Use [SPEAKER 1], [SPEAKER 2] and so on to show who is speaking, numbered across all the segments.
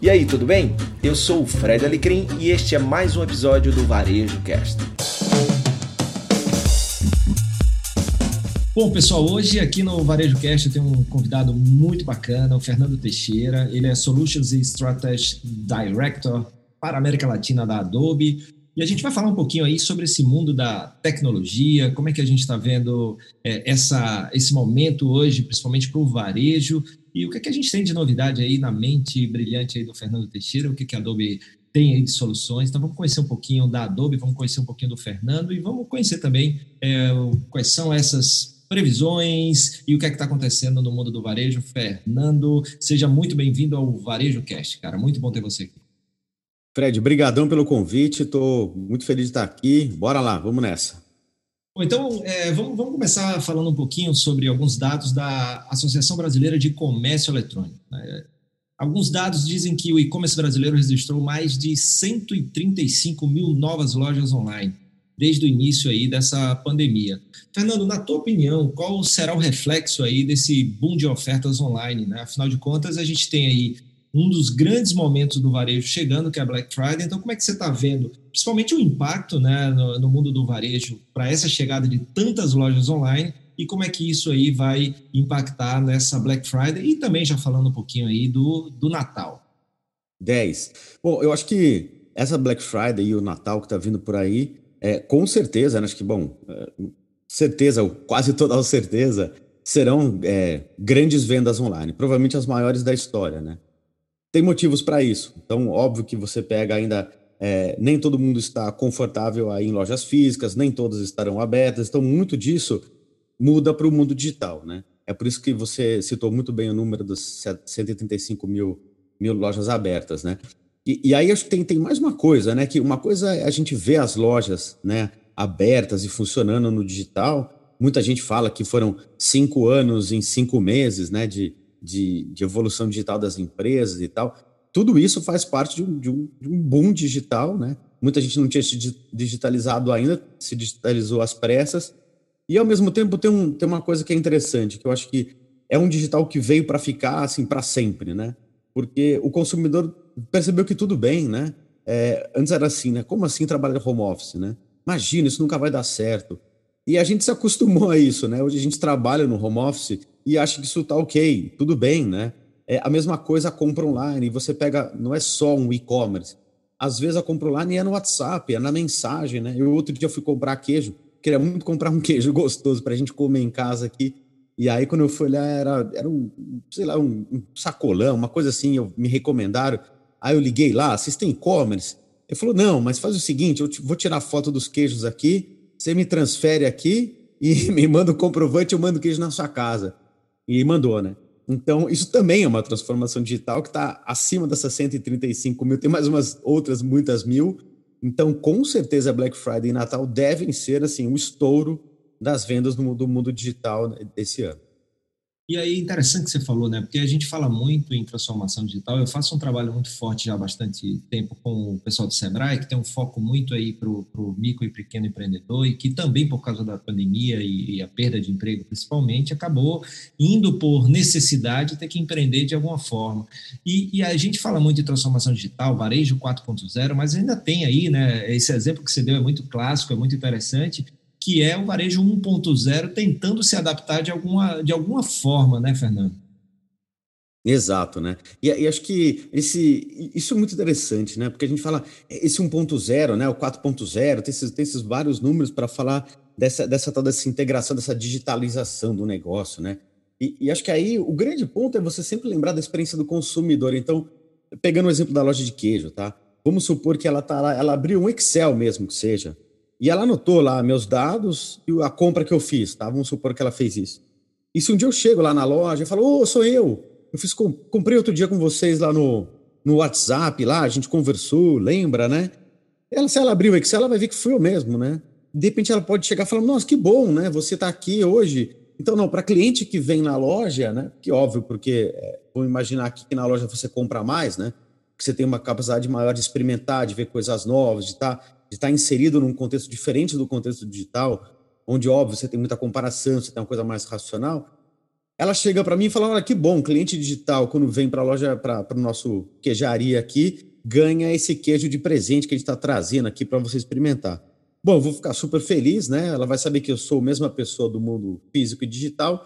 [SPEAKER 1] E aí, tudo bem? Eu sou o Fred Alecrim e este é mais um episódio do Varejo Cast.
[SPEAKER 2] Bom, pessoal, hoje aqui no Varejo Cast eu tenho um convidado muito bacana, o Fernando Teixeira. Ele é Solutions e Strategy Director para a América Latina da Adobe. E a gente vai falar um pouquinho aí sobre esse mundo da tecnologia, como é que a gente está vendo é, essa, esse momento hoje, principalmente para o varejo, e o que, é que a gente tem de novidade aí na mente brilhante aí do Fernando Teixeira, o que, que a Adobe tem aí de soluções. Então vamos conhecer um pouquinho da Adobe, vamos conhecer um pouquinho do Fernando e vamos conhecer também é, quais são essas previsões e o que é que está acontecendo no mundo do varejo. Fernando, seja muito bem-vindo ao Varejo Cast, cara. Muito bom ter você aqui.
[SPEAKER 3] Fred, brigadão pelo convite. Estou muito feliz de estar aqui. Bora lá, vamos nessa.
[SPEAKER 2] Bom, então, é, vamos, vamos, começar falando um pouquinho sobre alguns dados da Associação Brasileira de Comércio Eletrônico. Né? Alguns dados dizem que o e-commerce brasileiro registrou mais de 135 mil novas lojas online desde o início aí dessa pandemia. Fernando, na tua opinião, qual será o reflexo aí desse boom de ofertas online? Né? Afinal de contas, a gente tem aí um dos grandes momentos do varejo chegando, que é a Black Friday. Então, como é que você está vendo, principalmente o impacto né, no, no mundo do varejo para essa chegada de tantas lojas online e como é que isso aí vai impactar nessa Black Friday e também já falando um pouquinho aí do, do Natal?
[SPEAKER 3] 10. Bom, eu acho que essa Black Friday e o Natal que está vindo por aí, é, com certeza, né, acho que, bom, é, certeza, quase toda certeza, serão é, grandes vendas online, provavelmente as maiores da história, né? Tem motivos para isso. Então, óbvio que você pega ainda. É, nem todo mundo está confortável aí em lojas físicas, nem todas estarão abertas. Então, muito disso muda para o mundo digital, né? É por isso que você citou muito bem o número dos 135 mil, mil lojas abertas, né? E, e, aí acho que tem, tem mais uma coisa, né? Que uma coisa é a gente ver as lojas, né? Abertas e funcionando no digital. Muita gente fala que foram cinco anos em cinco meses, né? De, de, de evolução digital das empresas e tal. Tudo isso faz parte de um, de um, de um boom digital, né? Muita gente não tinha se digitalizado ainda, se digitalizou às pressas. E ao mesmo tempo tem, um, tem uma coisa que é interessante, que eu acho que é um digital que veio para ficar assim para sempre, né? Porque o consumidor percebeu que tudo bem, né? É, antes era assim, né? Como assim trabalhar home office, né? Imagina, isso nunca vai dar certo. E a gente se acostumou a isso, né? Hoje a gente trabalha no home office e acha que isso tá ok, tudo bem, né? É a mesma coisa a compra online. Você pega, não é só um e-commerce. Às vezes a compra online é no WhatsApp, é na mensagem, né? Eu outro dia fui comprar queijo, queria muito comprar um queijo gostoso para a gente comer em casa aqui. E aí, quando eu fui olhar, era, era um, sei lá, um, um sacolão, uma coisa assim, eu, me recomendaram. Aí eu liguei lá, vocês têm e-commerce? Ele falou, não, mas faz o seguinte, eu vou tirar foto dos queijos aqui, você me transfere aqui e me manda o comprovante, eu mando o queijo na sua casa. E mandou, né? Então, isso também é uma transformação digital que está acima dessas 135 mil, tem mais umas outras muitas mil. Então, com certeza, Black Friday e Natal devem ser assim um estouro das vendas do mundo digital desse ano.
[SPEAKER 2] E aí, interessante que você falou, né? Porque a gente fala muito em transformação digital. Eu faço um trabalho muito forte já há bastante tempo com o pessoal do Sebrae, que tem um foco muito aí para o micro e pequeno empreendedor, e que também, por causa da pandemia e, e a perda de emprego, principalmente, acabou indo por necessidade ter que empreender de alguma forma. E, e a gente fala muito de transformação digital, varejo 4.0, mas ainda tem aí, né? Esse exemplo que você deu é muito clássico, é muito interessante que é o varejo 1.0 tentando se adaptar de alguma, de alguma forma, né, Fernando?
[SPEAKER 3] Exato, né? E, e, acho que esse, isso é muito interessante, né? Porque a gente fala esse 1.0, né? O 4.0, tem esses, tem esses vários números para falar dessa, dessa tal dessa integração, dessa digitalização do negócio, né? E, e, acho que aí o grande ponto é você sempre lembrar da experiência do consumidor. Então, pegando o exemplo da loja de queijo, tá? Vamos supor que ela tá lá, ela abriu um Excel mesmo que seja, e ela anotou lá meus dados e a compra que eu fiz, tá? Vamos supor que ela fez isso. E se um dia eu chego lá na loja e falo, ô, oh, sou eu, eu fiz, comprei outro dia com vocês lá no, no WhatsApp, lá, a gente conversou, lembra, né? Ela, se ela abrir o Excel, ela vai ver que fui eu mesmo, né? De repente ela pode chegar falar, nossa, que bom, né? Você está aqui hoje. Então, não, para cliente que vem na loja, né? Que óbvio, porque é, vamos imaginar que na loja você compra mais, né? Que você tem uma capacidade maior de experimentar, de ver coisas novas, de estar tá de estar inserido num contexto diferente do contexto digital, onde, óbvio, você tem muita comparação, você tem uma coisa mais racional, ela chega para mim e fala: Olha, que bom, cliente digital, quando vem para a loja, para o nosso queijaria aqui, ganha esse queijo de presente que a gente está trazendo aqui para você experimentar. Bom, eu vou ficar super feliz, né? Ela vai saber que eu sou a mesma pessoa do mundo físico e digital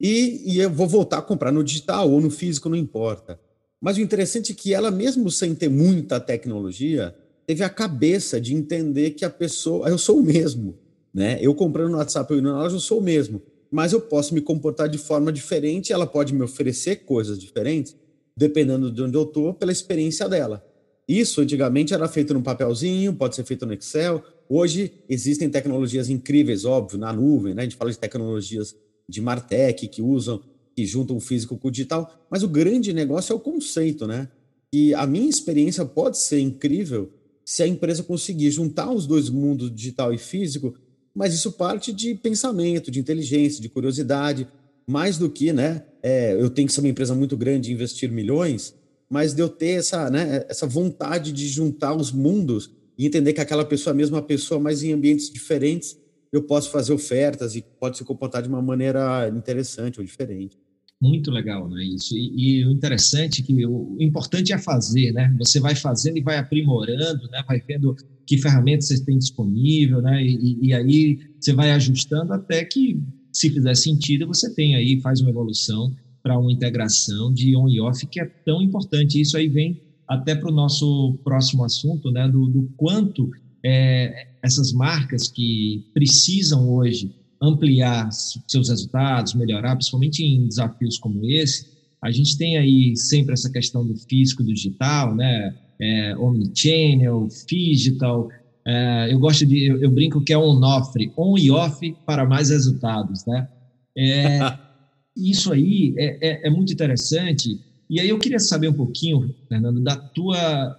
[SPEAKER 3] e, e eu vou voltar a comprar no digital ou no físico, não importa. Mas o interessante é que ela, mesmo sem ter muita tecnologia, teve a cabeça de entender que a pessoa, eu sou o mesmo, né? Eu comprando no WhatsApp ou na loja, eu sou o mesmo, mas eu posso me comportar de forma diferente, ela pode me oferecer coisas diferentes, dependendo de onde eu estou, pela experiência dela. Isso antigamente era feito num papelzinho, pode ser feito no Excel. Hoje existem tecnologias incríveis, óbvio, na nuvem, né? A gente fala de tecnologias de Martech que usam, que juntam o físico com o digital, mas o grande negócio é o conceito, né? E a minha experiência pode ser incrível se a empresa conseguir juntar os dois mundos, digital e físico, mas isso parte de pensamento, de inteligência, de curiosidade, mais do que, né? É, eu tenho que ser uma empresa muito grande e investir milhões, mas de eu ter essa, né, essa vontade de juntar os mundos e entender que aquela pessoa é a mesma pessoa, mas em ambientes diferentes, eu posso fazer ofertas e pode se comportar de uma maneira interessante ou diferente.
[SPEAKER 2] Muito legal, né? Isso. E, e, o interessante é que o, o, importante é fazer, né? Você vai fazendo e vai aprimorando, né? Vai vendo que ferramentas você tem disponível, né? E, e aí você vai ajustando até que, se fizer sentido, você tem aí, faz uma evolução para uma integração de on e off que é tão importante. Isso aí vem até para o nosso próximo assunto, né, do, do quanto é, essas marcas que precisam hoje ampliar seus resultados, melhorar, principalmente em desafios como esse, a gente tem aí sempre essa questão do físico, do digital, né, é, omnichannel, digital, é, eu gosto de, eu, eu, brinco que é on-off, on e off para mais resultados, né? É, isso aí é, é, é, muito interessante. E aí eu queria saber um pouquinho, Fernando, da tua.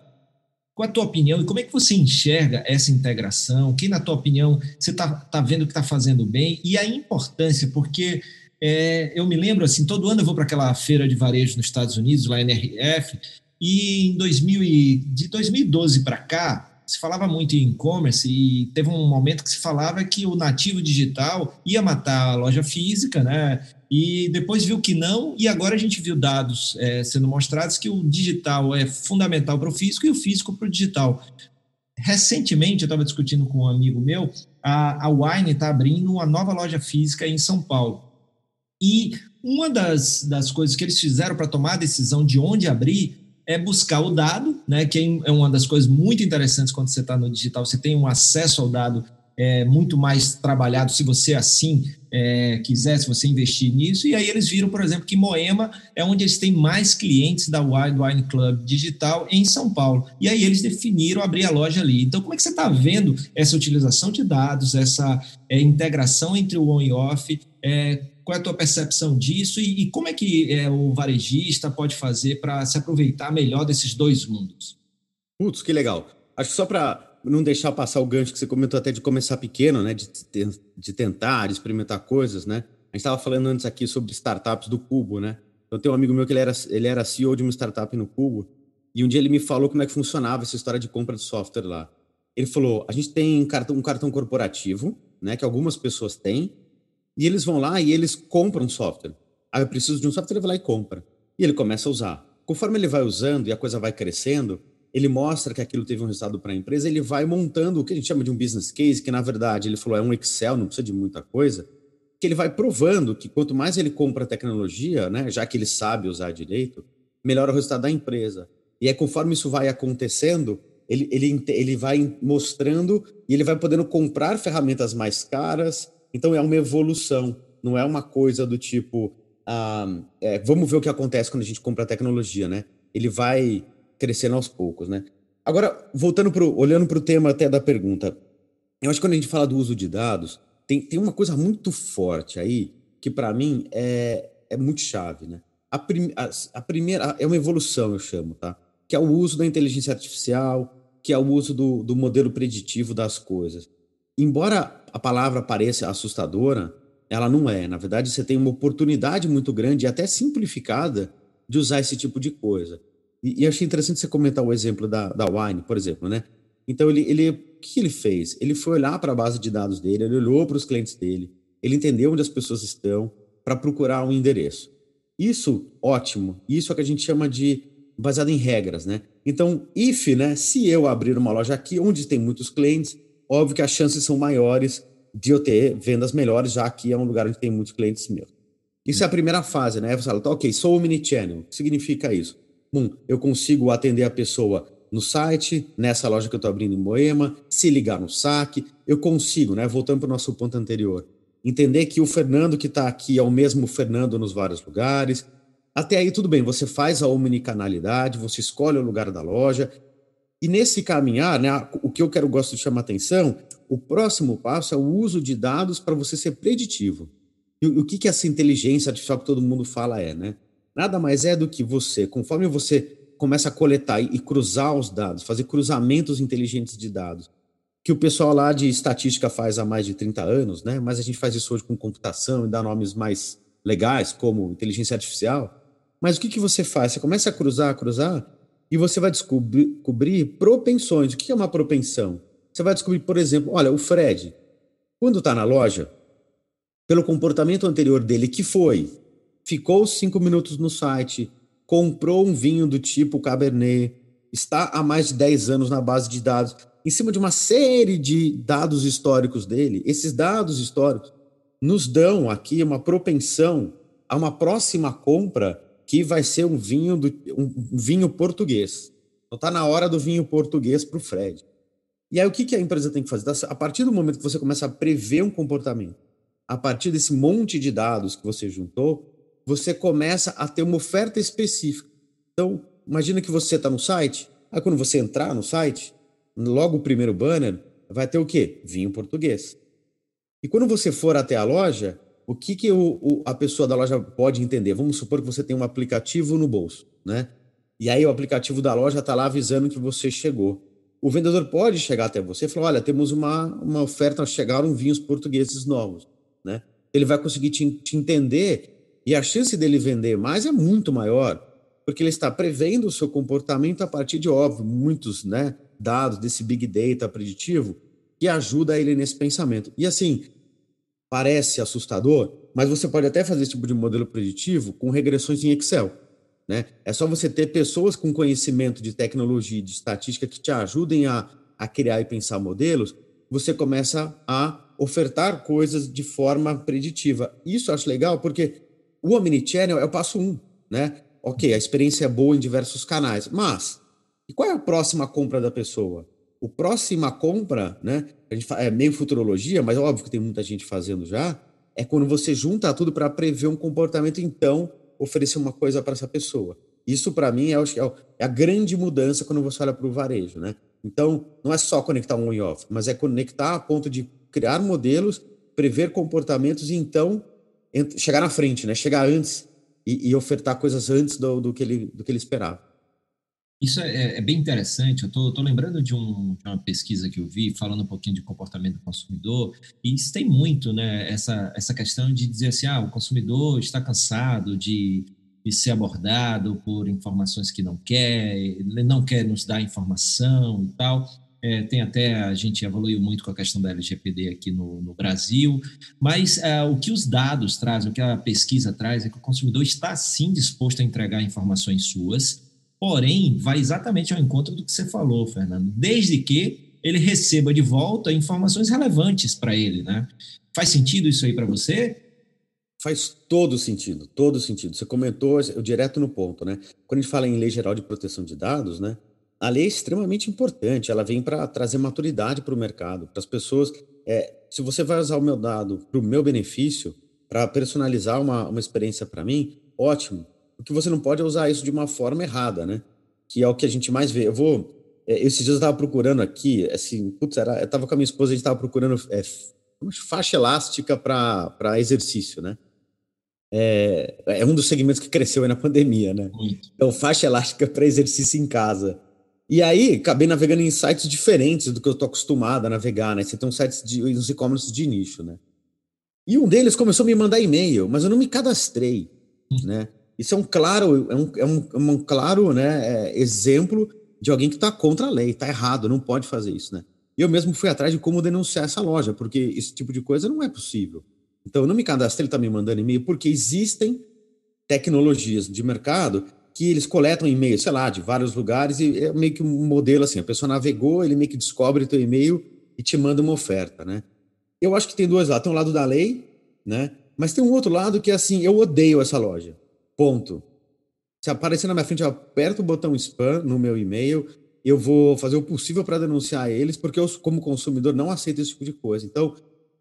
[SPEAKER 2] Qual a tua opinião e como é que você enxerga essa integração? Quem, na tua opinião, você está tá vendo que está fazendo bem? E a importância, porque é, eu me lembro, assim, todo ano eu vou para aquela feira de varejo nos Estados Unidos, lá NRF, e em 2000 e, de 2012 para cá, se falava muito em e-commerce e teve um momento que se falava que o nativo digital ia matar a loja física, né? E depois viu que não, e agora a gente viu dados é, sendo mostrados que o digital é fundamental para o físico e o físico para o digital. Recentemente, eu estava discutindo com um amigo meu, a, a Wine está abrindo uma nova loja física em São Paulo. E uma das, das coisas que eles fizeram para tomar a decisão de onde abrir é buscar o dado, né, que é, é uma das coisas muito interessantes quando você está no digital, você tem um acesso ao dado é, muito mais trabalhado, se você assim é, quiser, se você investir nisso. E aí eles viram, por exemplo, que Moema é onde eles têm mais clientes da Wild Wine Club Digital em São Paulo. E aí eles definiram abrir a loja ali. Então, como é que você está vendo essa utilização de dados, essa é, integração entre o on e off? É, qual é a tua percepção disso e, e como é que é, o varejista pode fazer para se aproveitar melhor desses dois mundos?
[SPEAKER 3] Putz, que legal. Acho que só para não deixar passar o gancho que você comentou até de começar pequeno, né? De, de tentar, de experimentar coisas, né? A gente estava falando antes aqui sobre startups do Cubo, né? Eu tenho um amigo meu que ele era, ele era CEO de uma startup no Cubo e um dia ele me falou como é que funcionava essa história de compra de software lá. Ele falou: a gente tem cartão, um cartão corporativo, né? Que algumas pessoas têm e eles vão lá e eles compram software. Ah, eu preciso de um software, ele vai lá e compra. E ele começa a usar. Conforme ele vai usando e a coisa vai crescendo, ele mostra que aquilo teve um resultado para a empresa, ele vai montando o que a gente chama de um business case, que na verdade ele falou é um Excel, não precisa de muita coisa, que ele vai provando que quanto mais ele compra tecnologia, né, já que ele sabe usar direito, melhor o resultado da empresa. E é conforme isso vai acontecendo, ele, ele, ele vai mostrando e ele vai podendo comprar ferramentas mais caras, então é uma evolução, não é uma coisa do tipo, ah, é, vamos ver o que acontece quando a gente compra tecnologia, né? Ele vai crescendo aos poucos, né? Agora, voltando pro, olhando para o tema até da pergunta, eu acho que quando a gente fala do uso de dados, tem, tem uma coisa muito forte aí que para mim é, é muito chave, né? A, prim, a, a primeira é uma evolução, eu chamo, tá? Que é o uso da inteligência artificial, que é o uso do, do modelo preditivo das coisas embora a palavra pareça assustadora, ela não é. Na verdade, você tem uma oportunidade muito grande e até simplificada de usar esse tipo de coisa. E, e achei interessante você comentar o exemplo da, da Wine, por exemplo, né? Então, ele, ele, o que ele fez? Ele foi olhar para a base de dados dele, ele olhou para os clientes dele, ele entendeu onde as pessoas estão, para procurar um endereço. Isso, ótimo. Isso é o que a gente chama de baseado em regras, né? Então, if, né? Se eu abrir uma loja aqui onde tem muitos clientes, óbvio que as chances são maiores de eu ter vendas melhores, já que é um lugar onde tem muitos clientes meus. Isso é a primeira fase, né? Você fala, tá, ok, sou omnichannel. O que significa isso? Bom, eu consigo atender a pessoa no site, nessa loja que eu estou abrindo em Moema, se ligar no saque, eu consigo, né? Voltando para o nosso ponto anterior, entender que o Fernando que está aqui é o mesmo Fernando nos vários lugares. Até aí, tudo bem, você faz a omnicanalidade, você escolhe o lugar da loja. E nesse caminhar, né, o que eu quero gosto de chamar atenção, o próximo passo é o uso de dados para você ser preditivo. E o que, que essa inteligência artificial que todo mundo fala é, né? Nada mais é do que você, conforme você começa a coletar e cruzar os dados, fazer cruzamentos inteligentes de dados, que o pessoal lá de estatística faz há mais de 30 anos, né? Mas a gente faz isso hoje com computação e dá nomes mais legais, como inteligência artificial. Mas o que, que você faz? Você começa a cruzar, cruzar, e você vai descobrir, descobrir propensões. O que é uma propensão? Você vai descobrir, por exemplo, olha, o Fred, quando está na loja, pelo comportamento anterior dele, que foi, ficou cinco minutos no site, comprou um vinho do tipo Cabernet, está há mais de 10 anos na base de dados, em cima de uma série de dados históricos dele, esses dados históricos nos dão aqui uma propensão a uma próxima compra que vai ser um vinho, do, um vinho português. Então está na hora do vinho português para o Fred. E aí o que, que a empresa tem que fazer? A partir do momento que você começa a prever um comportamento, a partir desse monte de dados que você juntou, você começa a ter uma oferta específica. Então, imagina que você está no site, aí quando você entrar no site, logo o primeiro banner vai ter o quê? Vinho português. E quando você for até a loja, o que, que o, o, a pessoa da loja pode entender? Vamos supor que você tem um aplicativo no bolso, né? E aí o aplicativo da loja está lá avisando que você chegou. O vendedor pode chegar até você e falar: olha, temos uma, uma oferta, chegaram vinhos portugueses novos, né? Ele vai conseguir te, te entender e a chance dele vender mais é muito maior, porque ele está prevendo o seu comportamento a partir de, óbvio, muitos, né? dados desse big data preditivo que ajuda ele nesse pensamento. E assim, parece assustador, mas você pode até fazer esse tipo de modelo preditivo com regressões em Excel. Né? É só você ter pessoas com conhecimento de tecnologia e de estatística que te ajudem a, a criar e pensar modelos, você começa a ofertar coisas de forma preditiva. Isso eu acho legal porque o Omnichannel é o passo um, né? Ok, a experiência é boa em diversos canais, mas e qual é a próxima compra da pessoa? O próxima compra, né? A gente é meio futurologia, mas é óbvio que tem muita gente fazendo já. É quando você junta tudo para prever um comportamento, então oferecer uma coisa para essa pessoa. Isso, para mim, é, é, a grande mudança quando você olha para o varejo, né? Então, não é só conectar um e off, mas é conectar a ponto de criar modelos, prever comportamentos e então chegar na frente, né? Chegar antes e, e ofertar coisas antes do, do, que ele, do que ele esperava.
[SPEAKER 2] Isso é, é, é bem interessante. Eu estou lembrando de, um, de, uma pesquisa que eu vi falando um pouquinho de comportamento do consumidor, e isso tem muito, né? Essa, essa questão de dizer assim: ah, o consumidor está cansado de, de ser abordado por informações que não quer, não quer nos dar informação e tal. É, tem até, a gente evoluiu muito com a questão da LGPD aqui no, no Brasil, mas é, o que os dados trazem, o que a pesquisa traz, é que o consumidor está sim disposto a entregar informações suas, porém, vai exatamente ao encontro do que você falou, Fernando, desde que ele receba de volta informações relevantes para ele, né? Faz sentido isso aí para você?
[SPEAKER 3] Faz todo sentido, todo sentido. Você comentou eu, direto no ponto, né? Quando a gente fala em lei geral de proteção de dados, né? A lei é extremamente importante, ela vem para trazer maturidade para o mercado, para as pessoas. É, se você vai usar o meu dado para o meu benefício, para personalizar uma, uma experiência para mim, ótimo. O que você não pode é usar isso de uma forma errada, né? Que é o que a gente mais vê. Eu vou. É, esses dias eu estava procurando aqui, assim, putz, era, eu estava com a minha esposa, a gente estava procurando é, faixa elástica para exercício, né? É, é, um dos segmentos que cresceu aí na pandemia, né? Muito. Então, faixa elástica para exercício em casa. E aí, acabei navegando em sites diferentes do que eu estou acostumado a navegar, né? Você tem uns sites de uns e-commerce de nicho, né? E um deles começou a me mandar e-mail, mas eu não me cadastrei, hum. né? Isso é um claro, é um, é um, é um claro né, é, exemplo de alguém que está contra a lei, está errado, não pode fazer isso, né? E eu mesmo fui atrás de como denunciar essa loja, porque esse tipo de coisa não é possível. Então, eu não me cadastrei, ele está me mandando e-mail, porque existem tecnologias de mercado que eles coletam e-mail, sei lá, de vários lugares, e é meio que um modelo assim, a pessoa navegou, ele meio que descobre teu e-mail e te manda uma oferta, né? Eu acho que tem dois lados, tem um lado da lei, né? Mas tem um outro lado que é assim, eu odeio essa loja, ponto. Se aparecer na minha frente, eu aperto o botão spam no meu e-mail, eu vou fazer o possível para denunciar eles, porque eu, como consumidor, não aceito esse tipo de coisa. Então,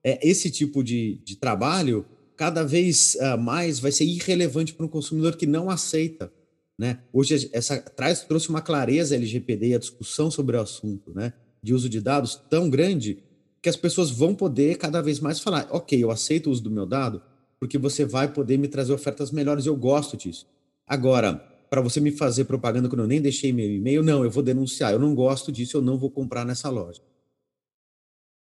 [SPEAKER 3] é, esse tipo de, de trabalho, cada vez uh, mais vai ser irrelevante para um consumidor que não aceita né? Hoje essa traz, trouxe uma clareza LGPD e a discussão sobre o assunto, né? de uso de dados tão grande que as pessoas vão poder cada vez mais falar, ok, eu aceito o uso do meu dado porque você vai poder me trazer ofertas melhores, eu gosto disso. Agora, para você me fazer propaganda quando eu nem deixei meu e-mail, não, eu vou denunciar, eu não gosto disso, eu não vou comprar nessa loja.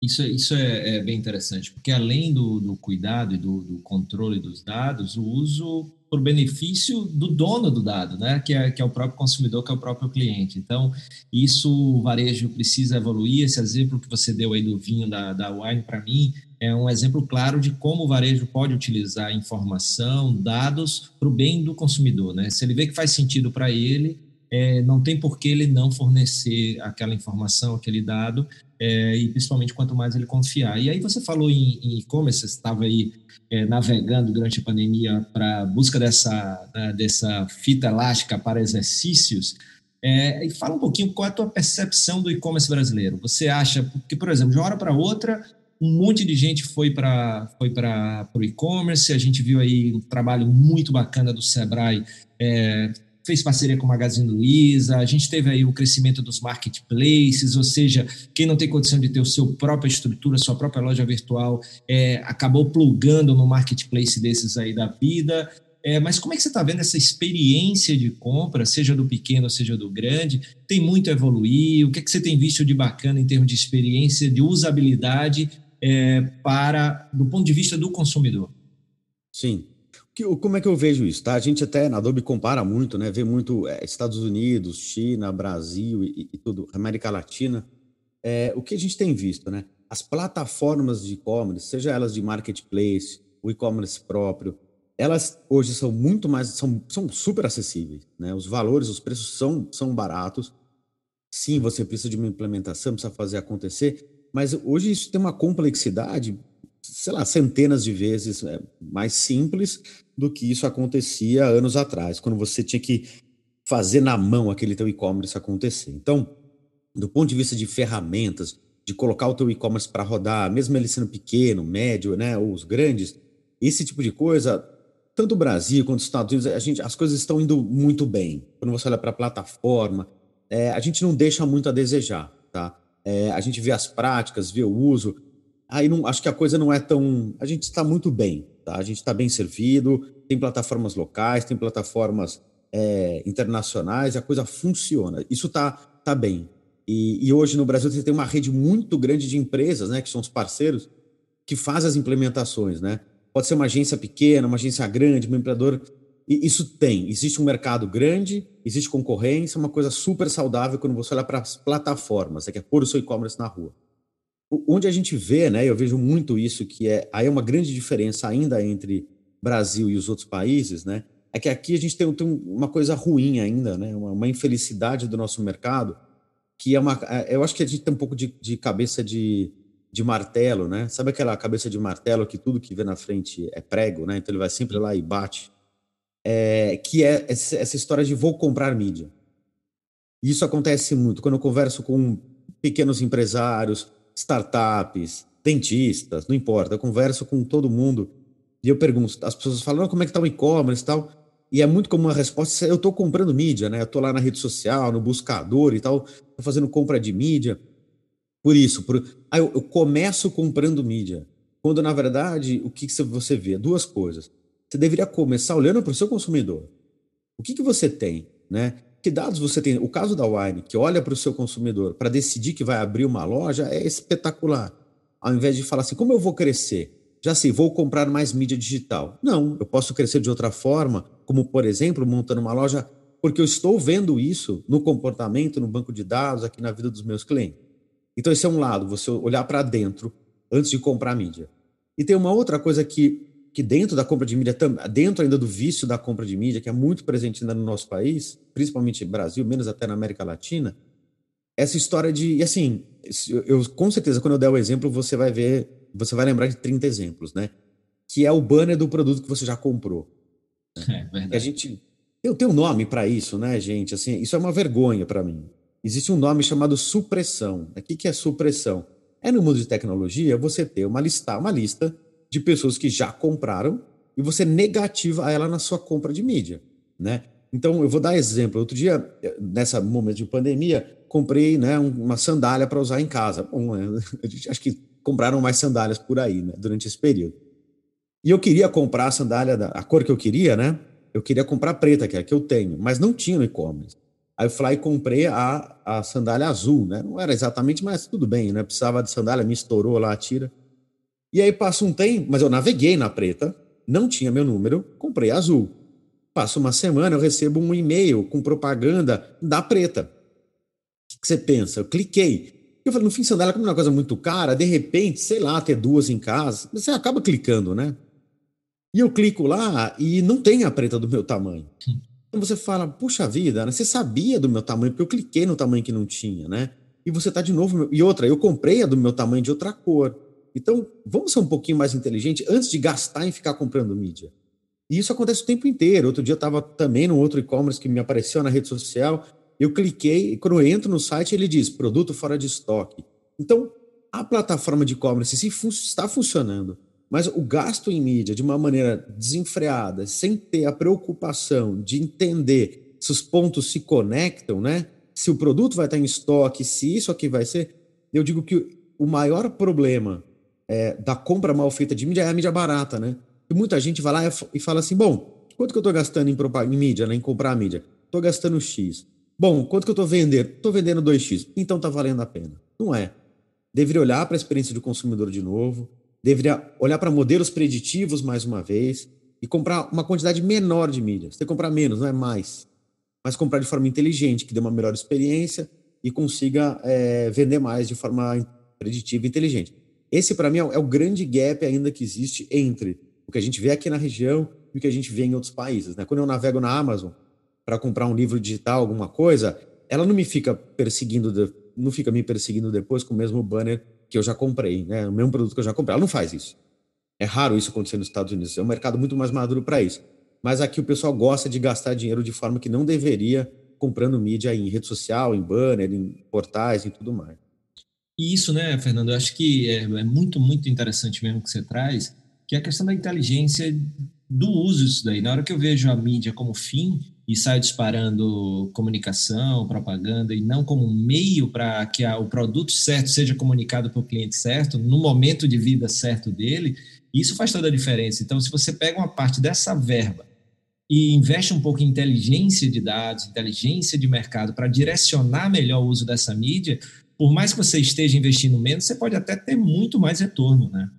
[SPEAKER 2] Isso, isso é, é bem interessante, porque além do, do cuidado e do, do controle dos dados, o uso por benefício do dono do dado, né? que, é, que é o próprio consumidor, que é o próprio cliente. Então, isso o varejo precisa evoluir. Esse exemplo que você deu aí do vinho da, da Wine, para mim, é um exemplo claro de como o varejo pode utilizar informação, dados para o bem do consumidor. Né? Se ele vê que faz sentido para ele, é, não tem por que ele não fornecer aquela informação, aquele dado, é, e principalmente quanto mais ele confiar. E aí você falou em e-commerce, você estava aí é, navegando durante a pandemia para busca dessa, dessa fita elástica para exercícios. É, e fala um pouquinho qual é a tua percepção do e-commerce brasileiro. Você acha, porque, por exemplo, de uma hora para outra, um monte de gente foi para foi para o e-commerce, a gente viu aí um trabalho muito bacana do Sebrae é, fez parceria com o Magazine Luiza, a gente teve aí o crescimento dos marketplaces, ou seja, quem não tem condição de ter o seu própria estrutura, sua própria loja virtual, é, acabou plugando no marketplace desses aí da vida. É, mas como é que você está vendo essa experiência de compra, seja do pequeno, seja do grande? Tem muito a evoluir? O que, é que você tem visto de bacana em termos de experiência, de usabilidade é, para do ponto de vista do consumidor?
[SPEAKER 3] Sim, que, como é que eu vejo isso? Tá? A gente até na Adobe compara muito, né? Vê muito é, Estados Unidos, China, Brasil e, e tudo, América Latina. É, o que a gente tem visto, né? As plataformas de e-commerce, seja elas de marketplace, o e-commerce próprio, elas hoje são muito mais, são, são super acessíveis, né? Os valores, os preços são, são baratos. Sim, você precisa de uma implementação, precisa fazer acontecer, mas hoje isso tem uma complexidade sei lá, centenas de vezes é, mais simples do que isso acontecia anos atrás, quando você tinha que fazer na mão aquele teu e-commerce acontecer. Então, do ponto de vista de ferramentas, de colocar o teu e-commerce para rodar, mesmo ele sendo pequeno, médio, né, ou os grandes, esse tipo de coisa, tanto o Brasil quanto os Estados Unidos, a gente, as coisas estão indo muito bem. Quando você olha para a plataforma, é, a gente não deixa muito a desejar, tá? É, a gente vê as práticas, vê o uso, aí não, acho que a coisa não é tão. A gente está muito bem, tá? A gente está bem servido, tem plataformas locais, tem plataformas é, internacionais, a coisa funciona. Isso está tá bem. E, e, hoje no Brasil você tem uma rede muito grande de empresas, né, que são os parceiros, que fazem as implementações, né? Pode ser uma agência pequena, uma agência grande, um empreendedor. E isso tem. Existe um mercado grande, existe concorrência, uma coisa super saudável quando você olha para as plataformas, você quer pôr o seu e-commerce na rua onde a gente vê, né, eu vejo muito isso, que é aí é uma grande diferença ainda entre Brasil e os outros países, né, é que aqui a gente tem, tem uma coisa ruim ainda, né, uma, uma, infelicidade do nosso mercado, que é uma, é, eu acho que a gente tem um pouco de, de cabeça de, de martelo, né, sabe aquela cabeça de martelo que tudo que vê na frente é prego, né, então ele vai sempre lá e bate, é, que é essa, história de vou comprar mídia. Isso acontece muito quando eu converso com pequenos empresários, startups, dentistas, não importa, eu converso com todo mundo e eu pergunto, as pessoas falam, como é que está o e-commerce e tal, e é muito comum a resposta, eu estou comprando mídia, né? Eu estou lá na rede social, no buscador e tal, estou fazendo compra de mídia. Por isso, por... Ah, eu, eu, começo comprando mídia. Quando, na verdade, o que você vê? Duas coisas. Você deveria começar olhando para o seu consumidor. O que, que você tem, né? Que dados você tem? O caso da Wine, que olha para o seu consumidor para decidir que vai abrir uma loja, é espetacular. Ao invés de falar assim, como eu vou crescer? Já sei, vou comprar mais mídia digital. Não, eu posso crescer de outra forma, como, por exemplo, montando uma loja, porque eu estou vendo isso no comportamento, no banco de dados, aqui na vida dos meus clientes. Então, esse é um lado, você olhar para dentro antes de comprar mídia. E tem uma outra coisa que, que dentro da compra de mídia, dentro ainda do vício da compra de mídia, que é muito presente ainda no nosso país, principalmente no Brasil, menos até na América Latina, essa história de. E assim, eu, com certeza, quando eu der o exemplo, você vai ver, você vai lembrar de 30 exemplos, né? Que é o banner do produto que você já comprou.
[SPEAKER 2] É verdade.
[SPEAKER 3] a gente. Eu tenho um nome para isso, né, gente? Assim, isso é uma vergonha para mim. Existe um nome chamado supressão. O que é supressão? É no mundo de tecnologia você ter uma lista, uma lista de pessoas que já compraram e você negativa ela na sua compra de mídia, né? Então, eu vou dar exemplo. Outro dia, nessa momento de pandemia, comprei né, uma sandália para usar em casa. Bom, né, acho que compraram mais sandálias por aí, né, durante esse período. E eu queria comprar a sandália, da, a cor que eu queria, né? Eu queria comprar preta, que é a que eu tenho, mas não tinha no e-commerce. Aí eu fui lá e comprei a, a sandália azul, né? Não era exatamente, mas tudo bem, né? Precisava de sandália, me estourou lá a tira. E aí passa um tempo, mas eu naveguei na preta, não tinha meu número, comprei azul. Passa uma semana, eu recebo um e-mail com propaganda da preta. O que você pensa? Eu cliquei. Eu falei, no fim, sandália como é uma coisa muito cara, de repente, sei lá, ter duas em casa, você acaba clicando, né? E eu clico lá e não tem a preta do meu tamanho. Então você fala, puxa vida, né? você sabia do meu tamanho, porque eu cliquei no tamanho que não tinha, né? E você tá de novo. E outra, eu comprei a do meu tamanho de outra cor. Então, vamos ser um pouquinho mais inteligente antes de gastar em ficar comprando mídia. E isso acontece o tempo inteiro. Outro dia eu estava também no outro e-commerce que me apareceu na rede social. Eu cliquei e quando eu entro no site ele diz produto fora de estoque. Então, a plataforma de e-commerce está funcionando, mas o gasto em mídia de uma maneira desenfreada, sem ter a preocupação de entender se os pontos se conectam, né? Se o produto vai estar em estoque, se isso aqui vai ser. Eu digo que o maior problema é, da compra mal feita de mídia é a mídia barata, né? E muita gente vai lá e fala assim: bom, quanto que eu estou gastando em, em mídia, né, em comprar mídia? Estou gastando X. Bom, quanto que eu estou vendendo? Estou vendendo 2X. Então está valendo a pena. Não é. Deveria olhar para a experiência do consumidor de novo, deveria olhar para modelos preditivos mais uma vez e comprar uma quantidade menor de mídia. Você comprar menos, não é mais. Mas comprar de forma inteligente, que dê uma melhor experiência e consiga é, vender mais de forma preditiva e inteligente. Esse, para mim, é, é o grande gap ainda que existe entre o que a gente vê aqui na região e o que a gente vê em outros países. Né? Quando eu navego na Amazon para comprar um livro digital, alguma coisa, ela não me fica perseguindo, não fica me perseguindo depois com o mesmo banner que eu já comprei, né? o mesmo produto que eu já comprei. Ela não faz isso. É raro isso acontecer nos Estados Unidos. É um mercado muito mais maduro para isso. Mas aqui o pessoal gosta de gastar dinheiro de forma que não deveria comprando mídia em rede social, em banner, em portais e tudo mais.
[SPEAKER 2] E isso, né, Fernando, eu acho que é, é muito, muito interessante mesmo que você traz, que é a questão da inteligência do uso disso daí. Na hora que eu vejo a mídia como fim e saio disparando comunicação, propaganda, e não como meio para que a, o produto certo seja comunicado para o cliente certo, no momento de vida certo dele, isso faz toda a diferença. Então, se você pega uma parte dessa verba e investe um pouco em inteligência de dados, inteligência de mercado para direcionar melhor o uso dessa mídia, por mais que você esteja investindo menos, você pode até ter muito mais retorno, né?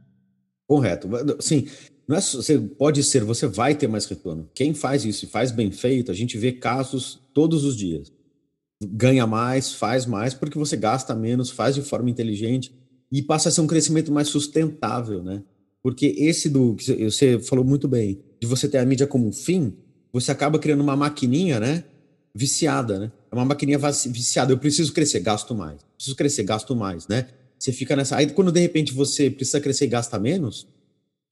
[SPEAKER 3] Correto. Sim, não é, você pode ser, você vai ter mais retorno. Quem faz isso e faz bem feito, a gente vê casos todos os dias. Ganha mais, faz mais, porque você gasta menos, faz de forma inteligente e passa a ser um crescimento mais sustentável, né? Porque esse do que você falou muito bem, de você ter a mídia como um fim, você acaba criando uma maquininha, né? Viciada, né? É uma maquininha viciada. Eu preciso crescer, gasto mais. Preciso crescer, gasto mais, né? Você fica nessa. Aí quando de repente você precisa crescer e gasta menos,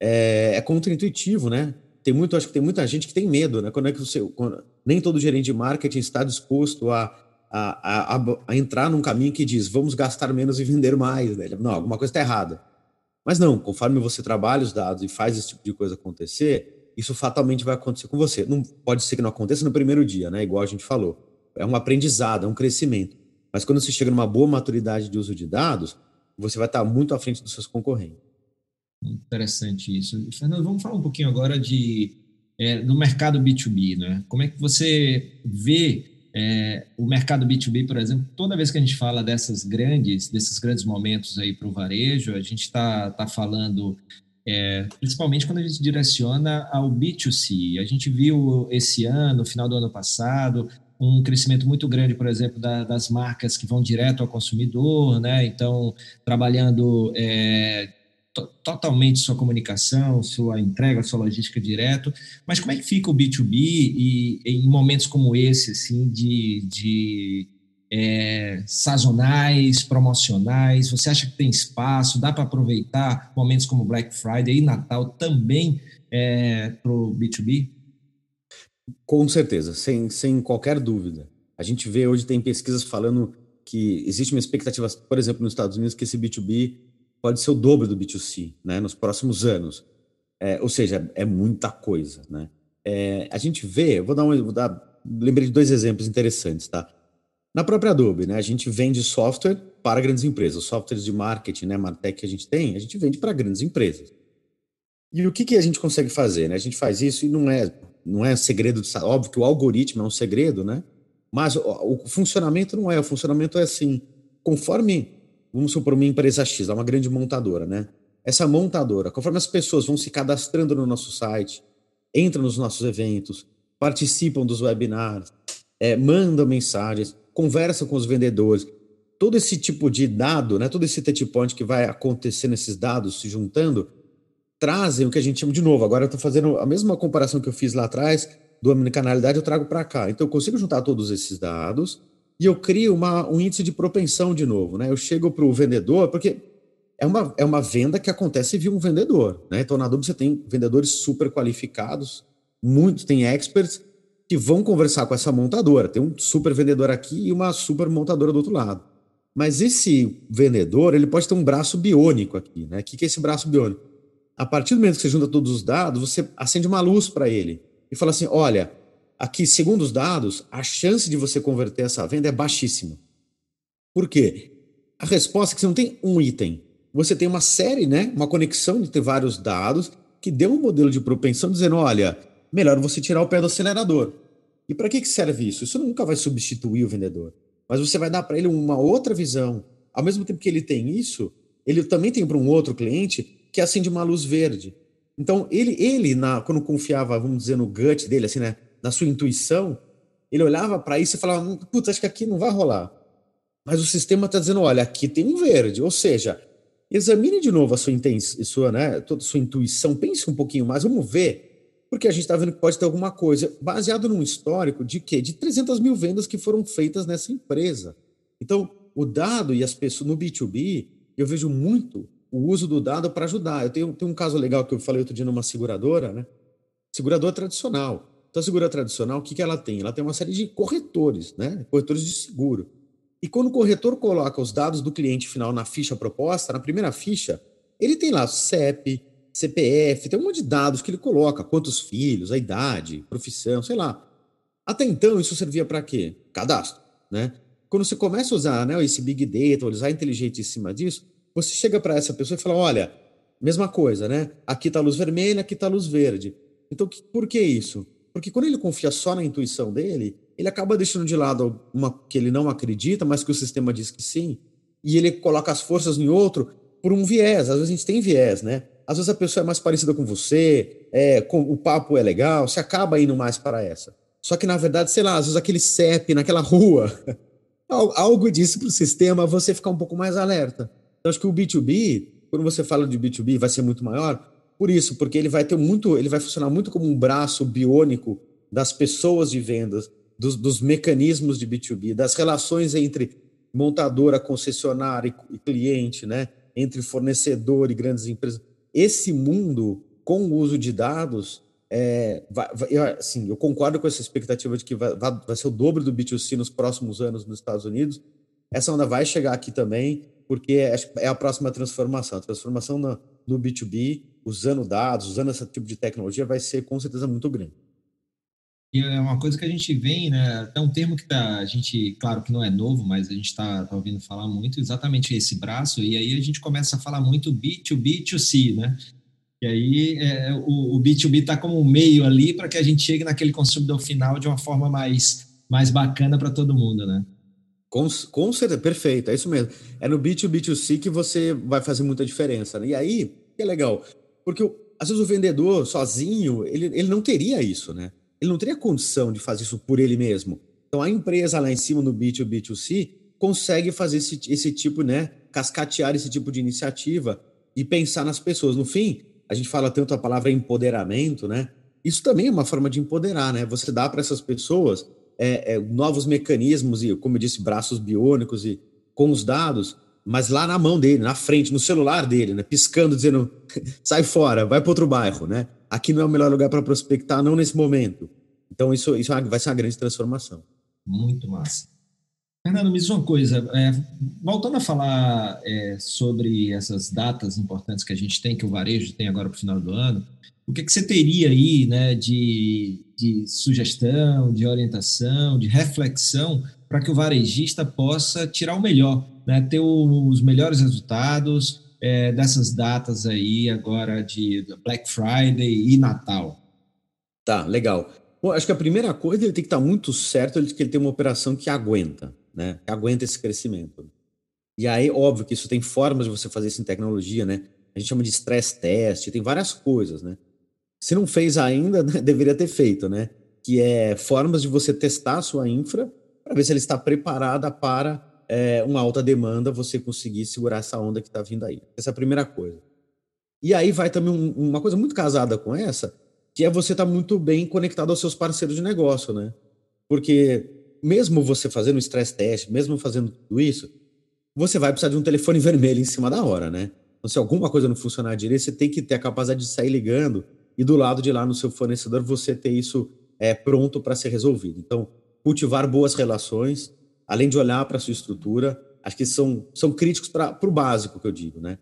[SPEAKER 3] é, é contra-intuitivo, né? Tem muito, acho que tem muita gente que tem medo, né? Quando é que você. Quando, nem todo gerente de marketing está disposto a, a, a, a, entrar num caminho que diz vamos gastar menos e vender mais. Né? Não, alguma coisa está errada. Mas não, conforme você trabalha os dados e faz esse tipo de coisa acontecer, isso fatalmente vai acontecer com você. Não pode ser que não aconteça no primeiro dia, né? Igual a gente falou. É um aprendizado, é um crescimento. Mas quando você chega numa boa maturidade de uso de dados, você vai estar muito à frente dos seus concorrentes.
[SPEAKER 2] Interessante isso. Fernando, vamos falar um pouquinho agora de é, do mercado B2B, né? Como é que você vê é, o mercado B2B, por exemplo, toda vez que a gente fala dessas grandes, desses grandes momentos aí para o varejo, a gente está tá falando é, principalmente quando a gente direciona ao B2C. A gente viu esse ano, no final do ano passado, um crescimento muito grande, por exemplo, da, das marcas que vão direto ao consumidor, né? Então, trabalhando é, totalmente sua comunicação, sua entrega, sua logística direto, mas como é que fica o B2B e, em momentos como esse, assim, de, de é, sazonais, promocionais? Você acha que tem espaço? Dá para aproveitar momentos como Black Friday e Natal também é, para o B2B?
[SPEAKER 3] Com certeza, sem, sem qualquer dúvida. A gente vê hoje, tem pesquisas falando que existe uma expectativa, por exemplo, nos Estados Unidos, que esse B2B pode ser o dobro do B2C né, nos próximos anos. É, ou seja, é muita coisa. Né? É, a gente vê, vou dar um, vou dar, lembrei de dois exemplos interessantes. Tá? Na própria Adobe, né, a gente vende software para grandes empresas. Os softwares de marketing, né, Martech que a gente tem, a gente vende para grandes empresas. E o que, que a gente consegue fazer? Né? A gente faz isso e não é, não é segredo, óbvio que o algoritmo é um segredo, né? Mas o, o funcionamento não é, o funcionamento é assim, conforme, vamos supor, uma empresa X, uma grande montadora, né? Essa montadora, conforme as pessoas vão se cadastrando no nosso site, entram nos nossos eventos, participam dos webinars, é, mandam mensagens, conversam com os vendedores, todo esse tipo de dado, né, todo esse touch point que vai acontecer nesses dados se juntando, trazem o que a gente chama de novo. Agora eu estou fazendo a mesma comparação que eu fiz lá atrás, do omnicanalidade eu trago para cá. Então eu consigo juntar todos esses dados e eu crio uma, um índice de propensão de novo, né? Eu chego para o vendedor, porque é uma, é uma venda que acontece via um vendedor, né? Então na Adobe você tem vendedores super qualificados, muitos, tem experts que vão conversar com essa montadora. Tem um super vendedor aqui e uma super montadora do outro lado. Mas esse vendedor, ele pode ter um braço biônico aqui, né? O que é esse braço biônico? A partir do momento que você junta todos os dados, você acende uma luz para ele e fala assim: olha, aqui, segundo os dados, a chance de você converter essa venda é baixíssima. Por quê? A resposta é que você não tem um item. Você tem uma série, né? Uma conexão de ter vários dados que deu um modelo de propensão dizendo: olha, melhor você tirar o pé do acelerador. E para que, que serve isso? Isso nunca vai substituir o vendedor. Mas você vai dar para ele uma outra visão. Ao mesmo tempo que ele tem isso, ele também tem para um outro cliente que acende uma luz verde. Então, ele, ele na, quando confiava, vamos dizer, no gut dele, assim, né, na sua intuição, ele olhava para isso e falava: hum, Putz, acho que aqui não vai rolar. Mas o sistema está dizendo: olha, aqui tem um verde. Ou seja, examine de novo a sua, sua, né, toda sua intuição, pense um pouquinho mais, vamos ver, porque a gente está vendo que pode ter alguma coisa, baseado num histórico de quê? De 300 mil vendas que foram feitas nessa empresa. Então, o dado e as pessoas no B2B, eu vejo muito o uso do dado para ajudar. Eu tenho, tenho um caso legal que eu falei outro dia numa seguradora, né? Seguradora tradicional. Então, a seguradora tradicional, o que, que ela tem? Ela tem uma série de corretores, né? Corretores de seguro. E quando o corretor coloca os dados do cliente final na ficha proposta, na primeira ficha, ele tem lá CEP, CPF, tem um monte de dados que ele coloca, quantos filhos, a idade, profissão, sei lá. Até então, isso servia para quê? Cadastro, né? Quando você começa a usar né, esse Big Data, usar inteligente em cima disso, você chega para essa pessoa e fala: olha, mesma coisa, né? Aqui está a luz vermelha, aqui está a luz verde. Então, por que isso? Porque quando ele confia só na intuição dele, ele acaba deixando de lado uma que ele não acredita, mas que o sistema diz que sim, e ele coloca as forças em outro por um viés. Às vezes a gente tem viés, né? Às vezes a pessoa é mais parecida com você, é, com, o papo é legal, você acaba indo mais para essa. Só que, na verdade, sei lá, às vezes aquele CEP naquela rua, algo disso para o sistema, você ficar um pouco mais alerta. Então, acho que o B2B, quando você fala de B2B, vai ser muito maior, por isso, porque ele vai ter muito, ele vai funcionar muito como um braço biônico das pessoas de vendas, dos, dos mecanismos de B2B, das relações entre montadora, concessionária e cliente, né? entre fornecedor e grandes empresas. Esse mundo, com o uso de dados, é, vai, vai, assim, eu concordo com essa expectativa de que vai, vai, ser o dobro do B2C nos próximos anos nos Estados Unidos. Essa onda vai chegar aqui também porque é, é a próxima transformação. A transformação no, no B2B, usando dados, usando esse tipo de tecnologia, vai ser com certeza muito grande.
[SPEAKER 2] E é uma coisa que a gente vem, né? É um termo que tá, a gente, claro que não é novo, mas a gente está tá ouvindo falar muito, exatamente esse braço, e aí a gente começa a falar muito B2B2C, né? E aí é, o, o B2B está como um meio ali para que a gente chegue naquele consumidor final de uma forma mais, mais bacana para todo mundo, né?
[SPEAKER 3] Com, com certeza, perfeito, é isso mesmo. É no B2B2C que você vai fazer muita diferença. Né? E aí, que é legal, porque às vezes o vendedor sozinho, ele, ele não teria isso, né? Ele não teria condição de fazer isso por ele mesmo. Então a empresa lá em cima no B2B2C consegue fazer esse, esse tipo, né? Cascatear esse tipo de iniciativa e pensar nas pessoas. No fim, a gente fala tanto a palavra empoderamento, né? Isso também é uma forma de empoderar, né? Você dá para essas pessoas é, é, novos mecanismos e, como eu disse, braços biônicos e com os dados, mas lá na mão dele, na frente, no celular dele, né? Piscando, dizendo: sai fora, vai para outro bairro, né? Aqui não é o melhor lugar para prospectar, não nesse momento. Então, isso, isso é vai ser uma grande transformação.
[SPEAKER 2] Muito massa. Fernando, me diz uma coisa, é, voltando a falar é, sobre essas datas importantes que a gente tem, que o varejo tem agora para o final do ano, o que, que você teria aí né, de, de sugestão, de orientação, de reflexão para que o varejista possa tirar o melhor, né, ter os melhores resultados é, dessas datas aí agora de Black Friday e Natal?
[SPEAKER 3] Tá, legal. Bom, acho que a primeira coisa ele tem que estar muito certo de que ele tem uma operação que aguenta né? Que aguenta esse crescimento. E aí, óbvio que isso tem formas de você fazer isso em tecnologia, né? A gente chama de stress test, tem várias coisas, né? Se não fez ainda, né, deveria ter feito, né? Que é formas de você testar a sua infra para ver se ela está preparada para é, uma alta demanda, você conseguir segurar essa onda que está vindo aí. Essa é a primeira coisa. E aí vai também um, uma coisa muito casada com essa, que é você estar tá muito bem conectado aos seus parceiros de negócio, né? Porque mesmo você fazendo stress test, mesmo fazendo tudo isso, você vai precisar de um telefone vermelho em cima da hora, né? Então, se alguma coisa não funcionar direito, você tem que ter a capacidade de sair ligando e do lado de lá no seu fornecedor você ter isso é, pronto para ser resolvido. Então, cultivar boas relações, além de olhar para a sua estrutura, acho que são, são críticos para o básico que eu digo, né?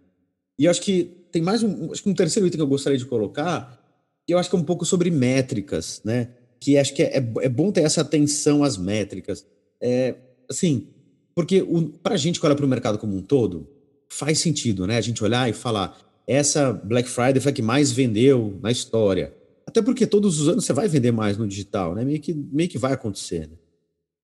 [SPEAKER 3] E acho que tem mais um, acho que um terceiro item que eu gostaria de colocar, que eu acho que é um pouco sobre métricas, né? que acho que é, é bom ter essa atenção às métricas. É, assim, porque para a gente que olha para o mercado como um todo, faz sentido, né? A gente olhar e falar, essa Black Friday foi a que mais vendeu na história. Até porque todos os anos você vai vender mais no digital, né? Meio que, meio que vai acontecer, né?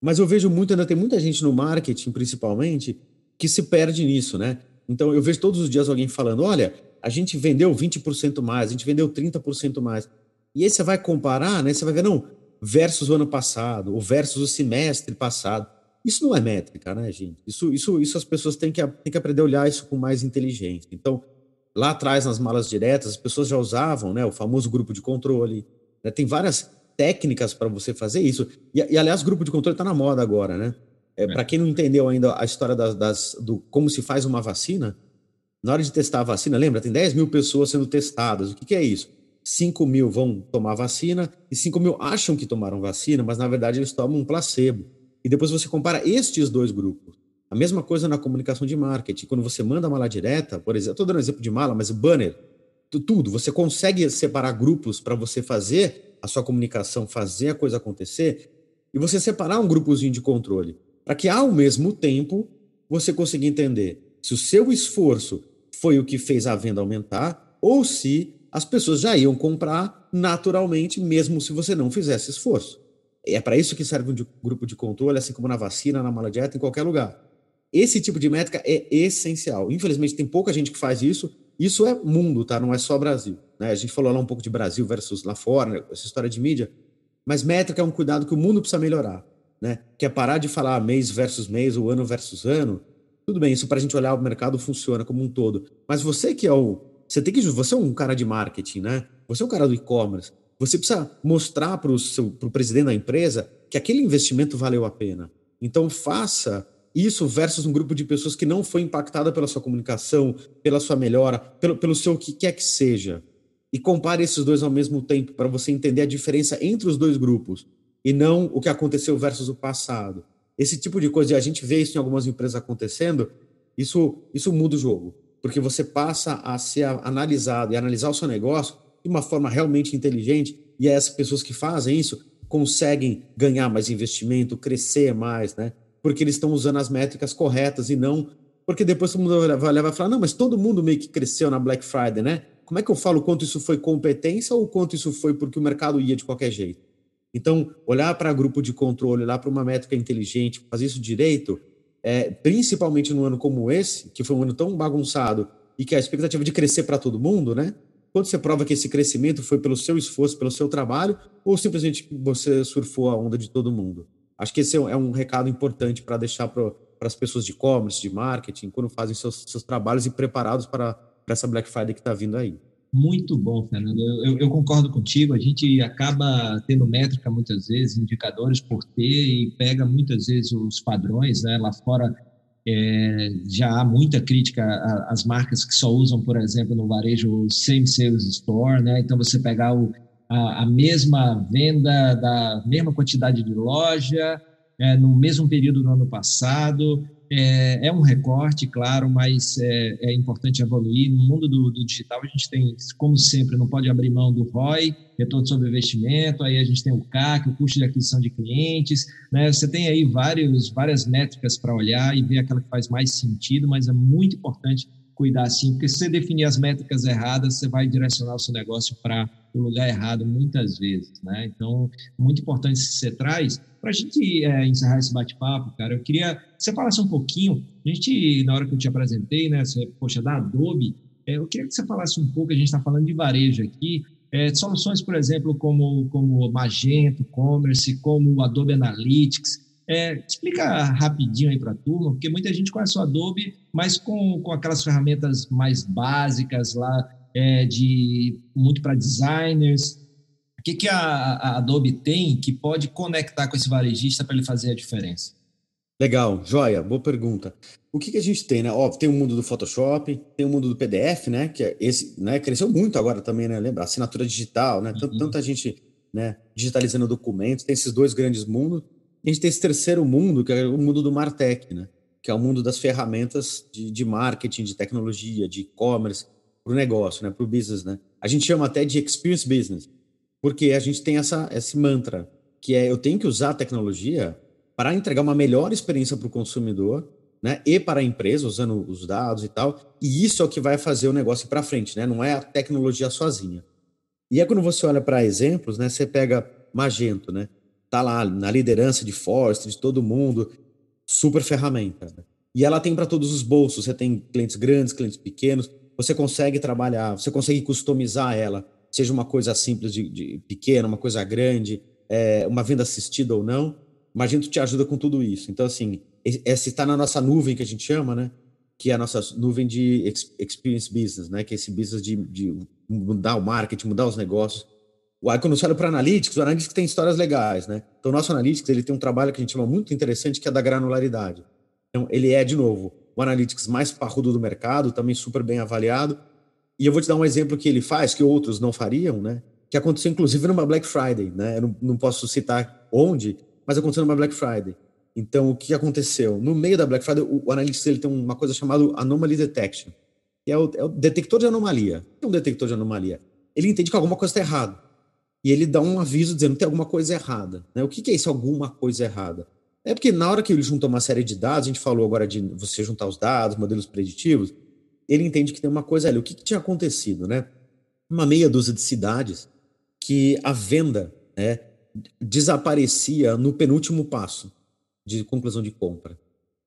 [SPEAKER 3] Mas eu vejo muito, ainda tem muita gente no marketing, principalmente, que se perde nisso, né? Então eu vejo todos os dias alguém falando: olha, a gente vendeu 20% mais, a gente vendeu 30% mais. E aí você vai comparar, né? Você vai ver, não, versus o ano passado, ou versus o semestre passado. Isso não é métrica, né, gente? Isso, isso, isso as pessoas têm que, têm que aprender a olhar isso com mais inteligência. Então, lá atrás, nas malas diretas, as pessoas já usavam né, o famoso grupo de controle. Né? Tem várias técnicas para você fazer isso. E, e, aliás, grupo de controle está na moda agora, né? É, é. Para quem não entendeu ainda a história das, das, do como se faz uma vacina, na hora de testar a vacina, lembra? Tem 10 mil pessoas sendo testadas. O que, que é isso? 5 mil vão tomar vacina e 5 mil acham que tomaram vacina, mas na verdade eles tomam um placebo. E depois você compara estes dois grupos. A mesma coisa na comunicação de marketing. Quando você manda mala direta, por exemplo, estou dando um exemplo de mala, mas banner, tudo, você consegue separar grupos para você fazer a sua comunicação, fazer a coisa acontecer, e você separar um grupozinho de controle, para que ao mesmo tempo você consiga entender se o seu esforço foi o que fez a venda aumentar ou se as pessoas já iam comprar naturalmente, mesmo se você não fizesse esforço. É para isso que serve um grupo de controle, assim como na vacina, na mala dieta, em qualquer lugar. Esse tipo de métrica é essencial. Infelizmente, tem pouca gente que faz isso. Isso é mundo, tá? Não é só Brasil. Né? A gente falou lá um pouco de Brasil versus lá fora, né? essa história de mídia. Mas métrica é um cuidado que o mundo precisa melhorar. Né? Que é parar de falar mês versus mês ou ano versus ano. Tudo bem, isso para a gente olhar o mercado funciona como um todo. Mas você que é o você tem que. Você é um cara de marketing, né? Você é um cara do e-commerce. Você precisa mostrar para o presidente da empresa que aquele investimento valeu a pena. Então faça isso versus um grupo de pessoas que não foi impactada pela sua comunicação, pela sua melhora, pelo, pelo seu que quer que seja. E compare esses dois ao mesmo tempo para você entender a diferença entre os dois grupos e não o que aconteceu versus o passado. Esse tipo de coisa, e a gente vê isso em algumas empresas acontecendo, isso, isso muda o jogo porque você passa a ser analisado e analisar o seu negócio de uma forma realmente inteligente, e essas pessoas que fazem isso conseguem ganhar mais investimento, crescer mais, né? Porque eles estão usando as métricas corretas e não. Porque depois todo mundo vai levar e falar: não, mas todo mundo meio que cresceu na Black Friday, né? Como é que eu falo quanto isso foi competência ou quanto isso foi porque o mercado ia de qualquer jeito? Então, olhar para grupo de controle, olhar para uma métrica inteligente, fazer isso direito, é, principalmente num ano como esse, que foi um ano tão bagunçado e que a expectativa de crescer para todo mundo, né? Quando você prova que esse crescimento foi pelo seu esforço, pelo seu trabalho, ou simplesmente você surfou a onda de todo mundo? Acho que esse é um recado importante para deixar para as pessoas de e-commerce, de marketing, quando fazem seus, seus trabalhos e preparados para essa Black Friday que está vindo aí.
[SPEAKER 2] Muito bom, Fernando. Eu, eu, concordo contigo. A gente acaba tendo métrica muitas vezes, indicadores por ter e pega muitas vezes os padrões. Né? Lá fora é, já há muita crítica às marcas que só usam, por exemplo, no varejo Same Sales Store. Né? Então, você pegar o, a, a mesma venda da mesma quantidade de loja é, no mesmo período do ano passado, é, é um recorte, claro, mas é, é importante evoluir. No mundo do, do, digital, a gente tem, como sempre, não pode abrir mão do ROI, retorno sobre investimento, aí a gente tem o CAC, o custo de aquisição de clientes, né? Você tem aí vários, várias métricas para olhar e ver aquela que faz mais sentido, mas é muito importante cuidar assim, porque se você definir as métricas erradas, você vai direcionar o seu negócio para o lugar errado muitas vezes, né? Então, muito importante que você traz. Para a gente é, encerrar esse bate-papo, cara, eu queria que você falasse um pouquinho. A gente, na hora que eu te apresentei, né, você, poxa, da Adobe, é, eu queria que você falasse um pouco. A gente está falando de varejo aqui, é, soluções, por exemplo, como, como Magento, Commerce, como Adobe Analytics. É, explica rapidinho aí para a turma, porque muita gente conhece o Adobe, mas com, com aquelas ferramentas mais básicas lá, é, de muito para designers. O que, que a, a, Adobe tem que pode conectar com esse varejista para ele fazer a diferença?
[SPEAKER 3] Legal, joia, boa pergunta. O que, que a gente tem, né? Ó, tem o mundo do Photoshop, tem o mundo do PDF, né? Que é esse, né? Cresceu muito agora também, né? Lembra? Assinatura digital, né? Uhum. Tanta gente né, digitalizando documentos, tem esses dois grandes mundos a gente tem esse terceiro mundo, que é o mundo do Martech, né? que é o mundo das ferramentas de, de marketing, de tecnologia, de e-commerce, para o negócio, né? para o business. Né? A gente chama até de experience business, porque a gente tem essa, esse mantra, que é eu tenho que usar a tecnologia para entregar uma melhor experiência para o consumidor né? e para a empresa, usando os dados e tal, e isso é o que vai fazer o negócio para frente, né? não é a tecnologia sozinha. E é quando você olha para exemplos, né? você pega Magento, né? Tá lá na liderança de Forrest, de todo mundo, super ferramenta. Né? E ela tem para todos os bolsos. Você tem clientes grandes, clientes pequenos. Você consegue trabalhar, você consegue customizar ela, seja uma coisa simples de, de pequena, uma coisa grande, é, uma venda assistida ou não. Magento te ajuda com tudo isso. Então, assim, essa está na nossa nuvem que a gente chama, né? Que é a nossa nuvem de experience business, né? Que é esse business de, de mudar o marketing, mudar os negócios. Aí quando você olha para Analytics, o Analytics tem histórias legais, né? Então o nosso Analytics ele tem um trabalho que a gente chama muito interessante, que é da granularidade. Então ele é, de novo, o Analytics mais parrudo do mercado, também super bem avaliado. E eu vou te dar um exemplo que ele faz, que outros não fariam, né? Que aconteceu inclusive numa Black Friday, né? Eu não, não posso citar onde, mas aconteceu numa Black Friday. Então o que aconteceu? No meio da Black Friday, o, o Analytics ele tem uma coisa chamada Anomaly Detection, que é o, é o detector de anomalia. O que é um detector de anomalia? Ele entende que alguma coisa está errada e ele dá um aviso dizendo que tem alguma coisa errada. Né? O que, que é isso, alguma coisa errada? É porque na hora que ele juntou uma série de dados, a gente falou agora de você juntar os dados, modelos preditivos, ele entende que tem uma coisa ali. O que, que tinha acontecido? Né? Uma meia dúzia de cidades que a venda né, desaparecia no penúltimo passo de conclusão de compra.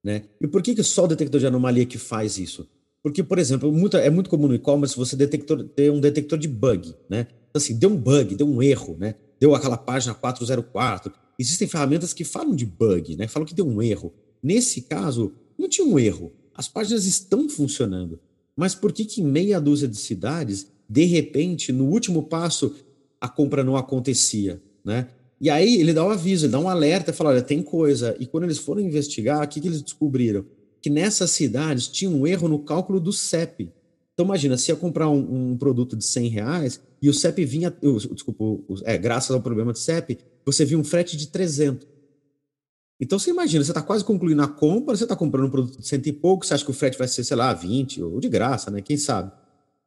[SPEAKER 3] Né? E por que, que só o detector de anomalia que faz isso? Porque, por exemplo, muito, é muito comum no e-commerce você detector, ter um detector de bug. Né? assim, deu um bug, deu um erro, né? Deu aquela página 404. Existem ferramentas que falam de bug, né? Falam que deu um erro. Nesse caso, não tinha um erro. As páginas estão funcionando. Mas por que, que em meia dúzia de cidades, de repente, no último passo, a compra não acontecia, né? E aí ele dá um aviso, ele dá um alerta, fala, olha, tem coisa. E quando eles foram investigar, o que, que eles descobriram? Que nessas cidades tinha um erro no cálculo do CEP. Então imagina, se ia comprar um, um produto de 100 reais, e o CEP vinha, desculpa, é, graças ao problema de CEP, você viu um frete de 300. Então você imagina, você está quase concluindo a compra, você está comprando um produto de cento e pouco, você acha que o frete vai ser, sei lá, 20 ou de graça, né? Quem sabe?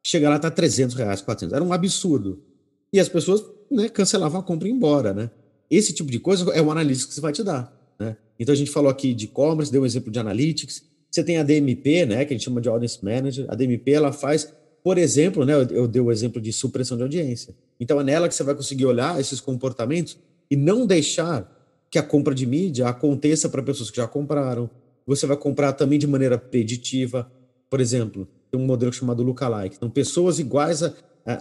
[SPEAKER 3] Chega lá, tá 300 reais, 400. Era um absurdo. E as pessoas né, cancelavam a compra e iam embora, né? Esse tipo de coisa é o analytics que você vai te dar, né? Então a gente falou aqui de e-commerce, deu um exemplo de analytics. Você tem a DMP, né, que a gente chama de Audience Manager. A DMP, ela faz por exemplo, né, eu, eu dei o exemplo de supressão de audiência. Então é nela que você vai conseguir olhar esses comportamentos e não deixar que a compra de mídia aconteça para pessoas que já compraram. Você vai comprar também de maneira preditiva. Por exemplo, tem um modelo chamado lookalike. Então, pessoas iguais a.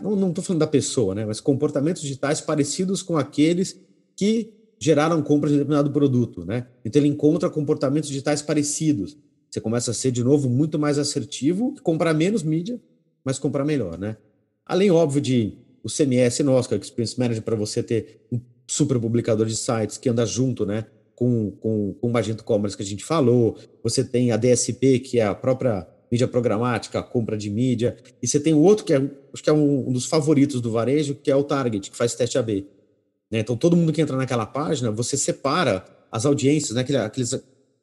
[SPEAKER 3] não estou falando da pessoa, né? Mas comportamentos digitais parecidos com aqueles que geraram compra de determinado produto, né? Então ele encontra comportamentos digitais parecidos. Você começa a ser, de novo, muito mais assertivo, comprar menos mídia mas comprar melhor, né? Além, óbvio, de o CMS nosso, que é o Experience Manager, para você ter um super publicador de sites que anda junto, né? Com, com, com o Magento Commerce que a gente falou, você tem a DSP, que é a própria mídia programática, compra de mídia, e você tem o outro que é, acho que é um, um dos favoritos do varejo, que é o Target, que faz teste AB. Né? Então, todo mundo que entra naquela página, você separa as audiências, né? Aqueles,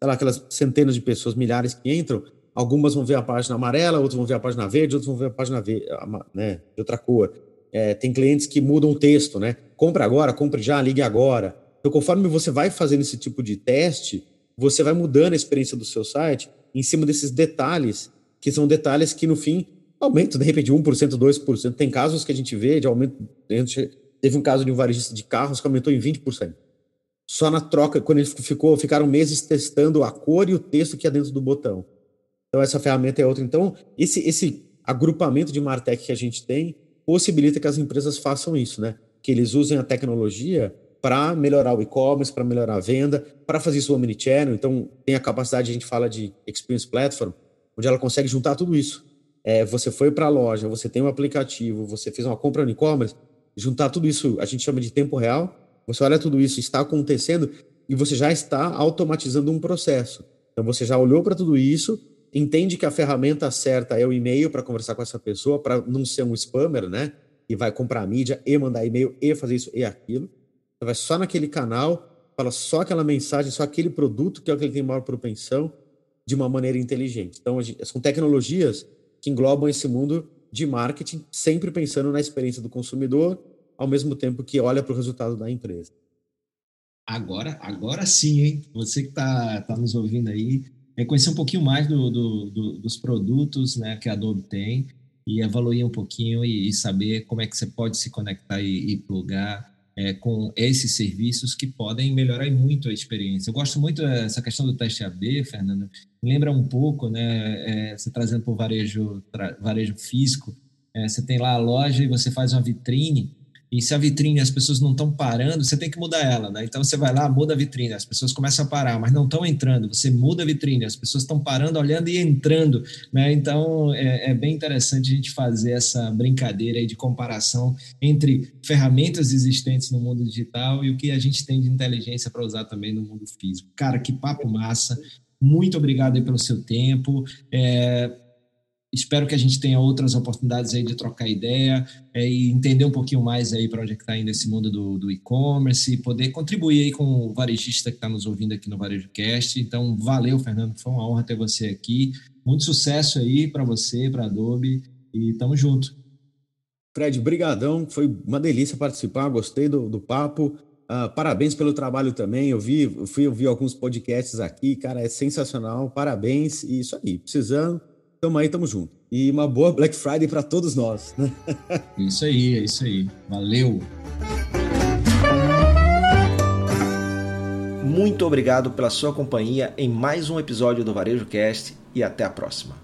[SPEAKER 3] aquelas centenas de pessoas, milhares que entram, algumas vão ver a página amarela, outras vão ver a página verde, outras vão ver a página verde, né, de outra cor. É, tem clientes que mudam o texto, né? Compre agora, compre já, ligue agora. Então, conforme você vai fazendo esse tipo de teste, você vai mudando a experiência do seu site em cima desses detalhes, que são detalhes que, no fim, aumentam, de repente, 1%, 2%. Tem casos que a gente vê de aumento. Teve um caso de um varejista de carros que aumentou em 20% só na troca, quando ele ficou, ficaram meses testando a cor e o texto que é dentro do botão. Então, essa ferramenta é outra. Então, esse, esse agrupamento de Martech que a gente tem possibilita que as empresas façam isso, né? Que eles usem a tecnologia para melhorar o e-commerce, para melhorar a venda, para fazer isso omnichannel. Então, tem a capacidade, a gente fala de Experience Platform, onde ela consegue juntar tudo isso. É, você foi para a loja, você tem um aplicativo, você fez uma compra no e-commerce, juntar tudo isso, a gente chama de tempo real, você olha tudo isso, está acontecendo e você já está automatizando um processo. Então você já olhou para tudo isso, entende que a ferramenta certa é o e-mail para conversar com essa pessoa, para não ser um spammer, né? E vai comprar mídia e mandar e-mail e fazer isso e aquilo. Você vai só naquele canal, fala só aquela mensagem, só aquele produto que é o que ele tem maior propensão, de uma maneira inteligente. Então são tecnologias que englobam esse mundo de marketing, sempre pensando na experiência do consumidor ao mesmo tempo que olha para o resultado da empresa.
[SPEAKER 2] Agora, agora sim, hein? Você que está tá nos ouvindo aí, é conhecer um pouquinho mais do, do, do, dos produtos né, que a Adobe tem e evoluir um pouquinho e, e saber como é que você pode se conectar e, e plugar é, com esses serviços que podem melhorar muito a experiência. Eu gosto muito dessa questão do teste AB, Fernando. Lembra um pouco, né? É, você trazendo para o varejo, varejo físico, é, você tem lá a loja e você faz uma vitrine e se a vitrine as pessoas não estão parando, você tem que mudar ela, né? Então você vai lá, muda a vitrine, as pessoas começam a parar, mas não estão entrando. Você muda a vitrine, as pessoas estão parando, olhando e entrando, né? Então é, é, bem interessante a gente fazer essa brincadeira aí de comparação entre ferramentas existentes no mundo digital e o que a gente tem de inteligência para usar também no mundo físico. Cara, que papo massa! Muito obrigado aí pelo seu tempo. É, Espero que a gente tenha outras oportunidades aí de trocar ideia é, e entender um pouquinho mais aí para onde é que está indo esse mundo do, do e-commerce e poder contribuir aí com o varejista que está nos ouvindo aqui no VarejoCast. Então, valeu, Fernando, foi uma honra ter você aqui. Muito sucesso aí para você, para Adobe e tamo junto.
[SPEAKER 3] Fred, brigadão, foi uma delícia participar, gostei do, do papo. Uh, parabéns pelo trabalho também. Eu vi, eu fui ouvir alguns podcasts aqui, cara, é sensacional. Parabéns e isso aí, precisando Tamo aí, tamo junto. E uma boa Black Friday para todos nós. Né?
[SPEAKER 2] Isso aí, é isso aí. Valeu.
[SPEAKER 1] Muito obrigado pela sua companhia em mais um episódio do Varejo Cast e até a próxima.